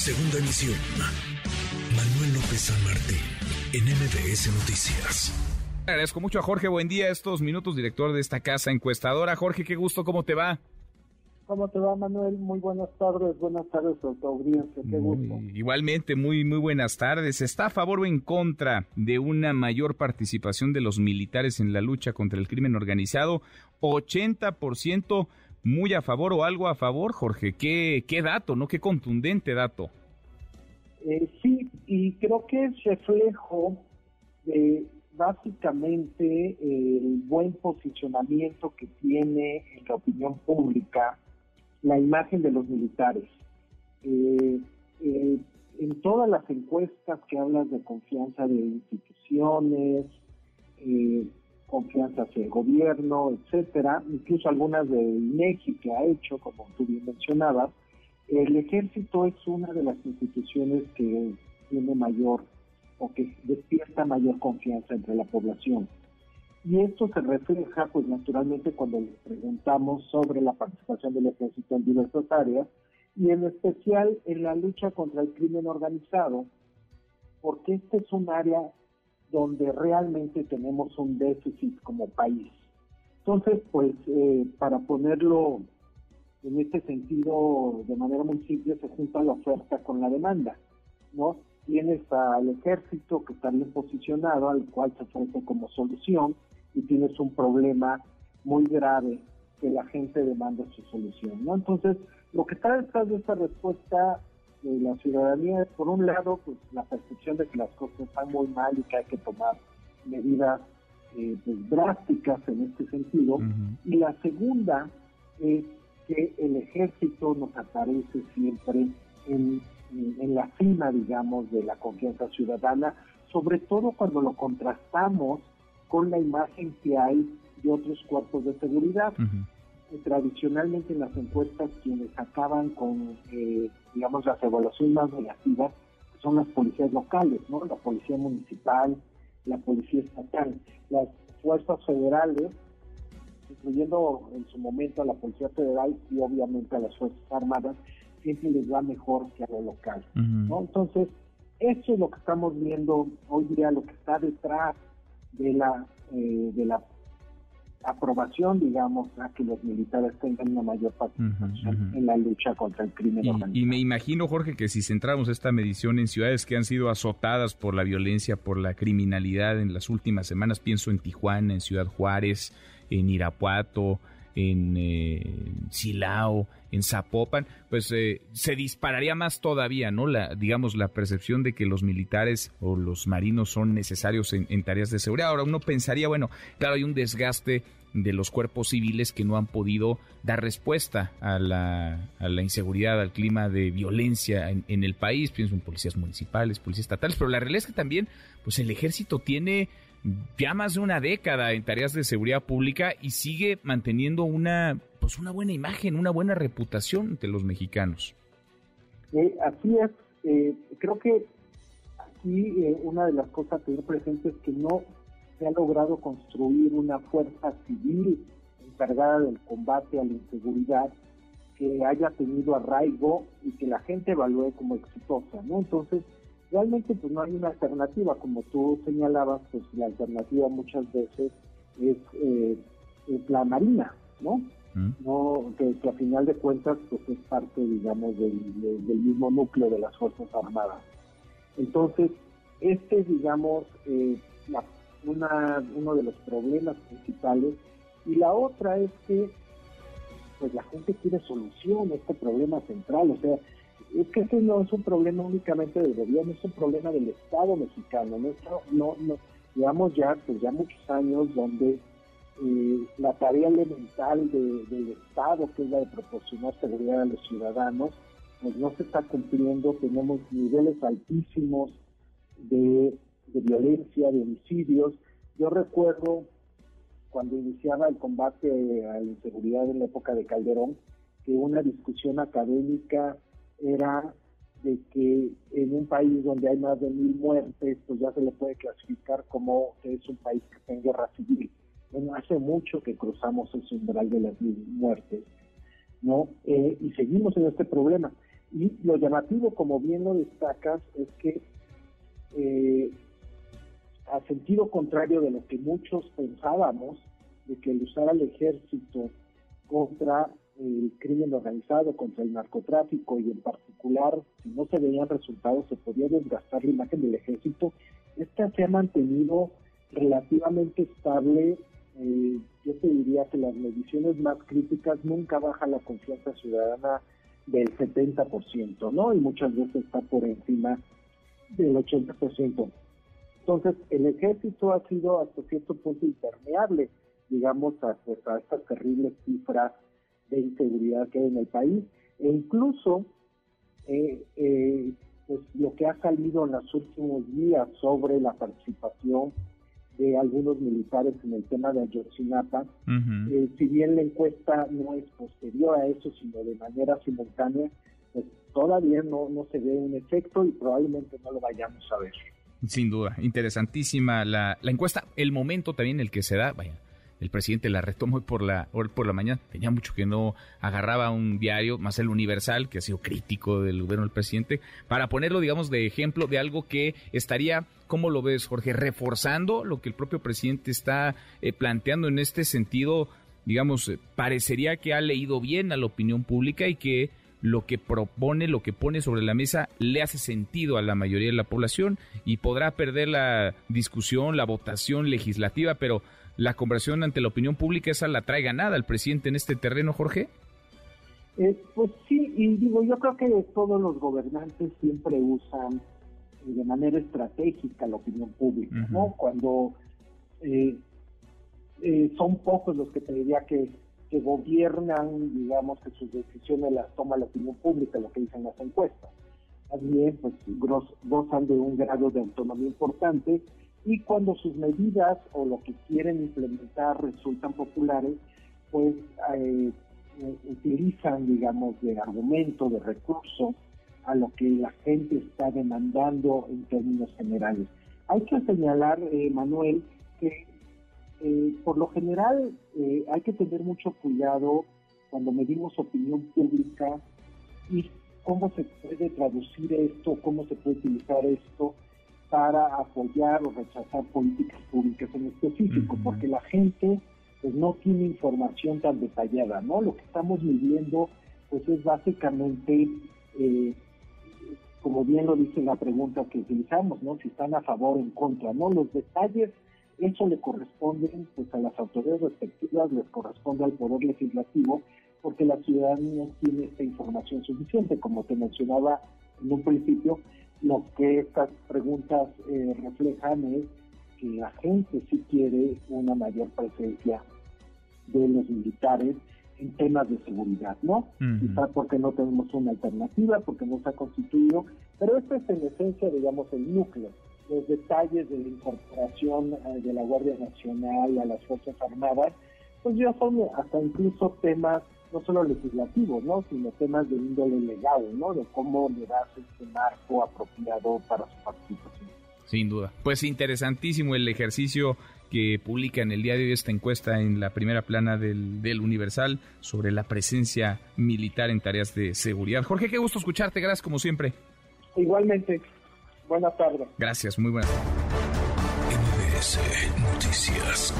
Segunda emisión. Manuel López San Martín, en MBS Noticias. Agradezco mucho a Jorge Buen día estos minutos, director de esta casa encuestadora. Jorge, qué gusto, ¿cómo te va? ¿Cómo te va, Manuel? Muy buenas tardes, buenas tardes a tu audiencia, qué gusto. Igualmente, muy, muy buenas tardes. ¿Está a favor o en contra de una mayor participación de los militares en la lucha contra el crimen organizado? 80% muy a favor o algo a favor, Jorge. ¿Qué, qué dato, no? Qué contundente dato. Eh, sí, y creo que es reflejo de básicamente el buen posicionamiento que tiene en la opinión pública la imagen de los militares. Eh, eh, en todas las encuestas que hablas de confianza de instituciones, eh, confianza hacia el gobierno, etcétera, incluso algunas de INEGI que ha hecho, como tú bien mencionabas, el ejército es una de las instituciones que tiene mayor o que despierta mayor confianza entre la población. Y esto se refleja, pues naturalmente, cuando les preguntamos sobre la participación del ejército en diversas áreas, y en especial en la lucha contra el crimen organizado, porque este es un área donde realmente tenemos un déficit como país. Entonces, pues, eh, para ponerlo en este sentido, de manera muy simple, se junta la oferta con la demanda, ¿no? Tienes al ejército que está bien posicionado, al cual se ofrece como solución, y tienes un problema muy grave que la gente demanda su solución. ¿no? Entonces, lo que está detrás de esta respuesta de la ciudadanía es, por un lado, pues la percepción de que las cosas están muy mal y que hay que tomar medidas eh, pues, drásticas en este sentido. Y la segunda es que el ejército nos aparece siempre en, en la cima, digamos, de la confianza ciudadana, sobre todo cuando lo contrastamos con la imagen que hay de otros cuerpos de seguridad. Tradicionalmente en las encuestas quienes acaban con, eh, digamos, las evaluaciones más negativas son las policías locales, ¿no? La policía municipal, la policía estatal, las fuerzas federales, incluyendo en su momento a la policía federal y obviamente a las fuerzas armadas, siempre les va mejor que a lo local, ¿no? Entonces, eso es lo que estamos viendo hoy día, lo que está detrás de la, eh, de la aprobación, digamos, a que los militares tengan una mayor participación en la lucha contra el crimen organizado. Y me imagino, Jorge, que si centramos esta medición en ciudades que han sido azotadas por la violencia, por la criminalidad en las últimas semanas, pienso en Tijuana, en Ciudad Juárez, en Irapuato, en eh, Silao, en Zapopan, pues eh, se dispararía más todavía, ¿no? La, digamos, la percepción de que los militares o los marinos son necesarios en, tareas de seguridad. Ahora uno pensaría, bueno, claro, hay un desgaste de los cuerpos civiles que no han podido dar respuesta a la, a la inseguridad, al clima de violencia en, en, el país. Pienso en policías municipales, policías estatales, pero la realidad es que también, pues el ejército tiene ya más de una década en tareas de seguridad pública y sigue manteniendo una pues una buena imagen, una buena reputación de los mexicanos. Eh, así es, eh, creo que aquí eh, una de las cosas que yo presente es que no se ha logrado construir una fuerza civil encargada del combate a la inseguridad que haya tenido arraigo y que la gente evalúe como exitosa, ¿no? Entonces, realmente pues no hay una alternativa, como tú señalabas, pues la alternativa muchas veces es, eh, la marina, ¿no? Mm. no que, a final de cuentas pues es parte digamos del, mismo núcleo de las fuerzas armadas entonces este es digamos eh, una, uno de los problemas principales y la otra es que pues la gente quiere solución a este problema central o sea es que este no es un problema únicamente del gobierno, es un problema del Estado mexicano. Nuestro, no, no, llevamos ya, pues ya muchos años donde eh, la tarea elemental del Estado, que es la de proporcionar seguridad a los ciudadanos, pues no se está cumpliendo. Tenemos niveles altísimos de, de violencia, de homicidios. Yo recuerdo cuando iniciaba el combate a la inseguridad en la época de Calderón, que una discusión académica era de que en un país donde hay más de mil muertes, pues ya se le puede clasificar como que es un país que está en guerra civil. Bueno, hace mucho que cruzamos ese umbral de las mil muertes, ¿no? Eh, y seguimos en este problema. Y lo llamativo, como bien lo destacas, es que eh, a sentido contrario de lo que muchos pensábamos, de que el usar al ejército contra el crimen organizado, contra el narcotráfico y en particular, si no se veían resultados, se podía desgastar la imagen del ejército, esta se ha mantenido relativamente estable. Eh, yo te diría que las mediciones más críticas nunca baja la confianza ciudadana del 70%, ¿no? Y muchas veces está por encima del 80%. Entonces, el ejército ha sido hasta cierto punto impermeable, digamos, a, pues, a estas terribles cifras de inseguridad que hay en el país, e incluso eh, eh, pues, lo que ha salido en los últimos días sobre la participación de algunos militares en el tema de Ayotzinapa, eh, si bien la encuesta no es posterior a eso, sino de manera simultánea, pues todavía no, no se ve un efecto y probablemente no lo vayamos a ver. Sin duda, interesantísima la, la encuesta, el momento también en el que se da, vaya, el presidente la retomó hoy por la, hoy por la mañana. Tenía mucho que no agarraba un diario, más el Universal, que ha sido crítico del gobierno del presidente, para ponerlo, digamos, de ejemplo de algo que estaría, ¿cómo lo ves, Jorge? Reforzando lo que el propio presidente está eh, planteando en este sentido, digamos, eh, parecería que ha leído bien a la opinión pública y que lo que propone, lo que pone sobre la mesa, le hace sentido a la mayoría de la población y podrá perder la discusión, la votación legislativa, pero la conversación ante la opinión pública esa la trae ganada el presidente en este terreno, Jorge? Eh, pues sí, y digo, yo creo que todos los gobernantes siempre usan eh, de manera estratégica la opinión pública, ¿no? Cuando eh, son pocos los que te diría que, que gobiernan, digamos, que sus decisiones las toma la opinión pública, lo que dicen las encuestas. Bien, pues gozan de un grado de autonomía importante y cuando sus medidas o lo que quieren implementar resultan populares, pues eh, utilizan, digamos, de argumento, de recurso a lo que la gente está demandando en términos generales. Hay que señalar, eh, Manuel, que eh, por lo general hay que tener mucho cuidado cuando medimos opinión pública y cómo se puede traducir esto, cómo se puede utilizar esto para apoyar o rechazar políticas públicas en específico, porque la gente pues no tiene información tan detallada, ¿no? Lo que estamos midiendo pues es básicamente, eh, como bien lo dice la pregunta que utilizamos, ¿no? Si están a favor o en contra, ¿no? Los detalles, eso le corresponden pues a las autoridades respectivas, les corresponde al Poder Legislativo, porque la ciudadanía tiene esta información suficiente, como te mencionaba en un principio, lo que estas preguntas eh, reflejan es que la gente sí quiere una mayor presencia de los militares en temas de seguridad, ¿no? Quizás porque no tenemos una alternativa, porque no se ha constituido, pero esto es en esencia, digamos, el núcleo. Los detalles de la incorporación eh, de la Guardia Nacional a las Fuerzas Armadas, pues ya son hasta incluso temas no solo legislativos, ¿no? sino temas de índole legal, ¿no? de cómo le das este marco apropiado para su participación. Sin duda. Pues interesantísimo el ejercicio que publica en el día de hoy esta encuesta en la primera plana del, del, Universal sobre la presencia militar en tareas de seguridad. Jorge, qué gusto escucharte, gracias como siempre. Igualmente, buenas tardes. Gracias, muy buenas tardes. Noticias.